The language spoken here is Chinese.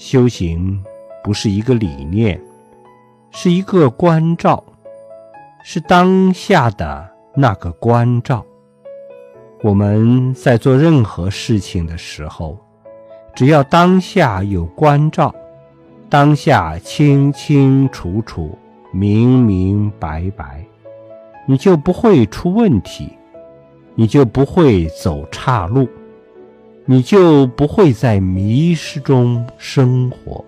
修行不是一个理念，是一个关照，是当下的那个关照。我们在做任何事情的时候，只要当下有关照，当下清清楚楚、明明白白，你就不会出问题，你就不会走岔路。你就不会在迷失中生活。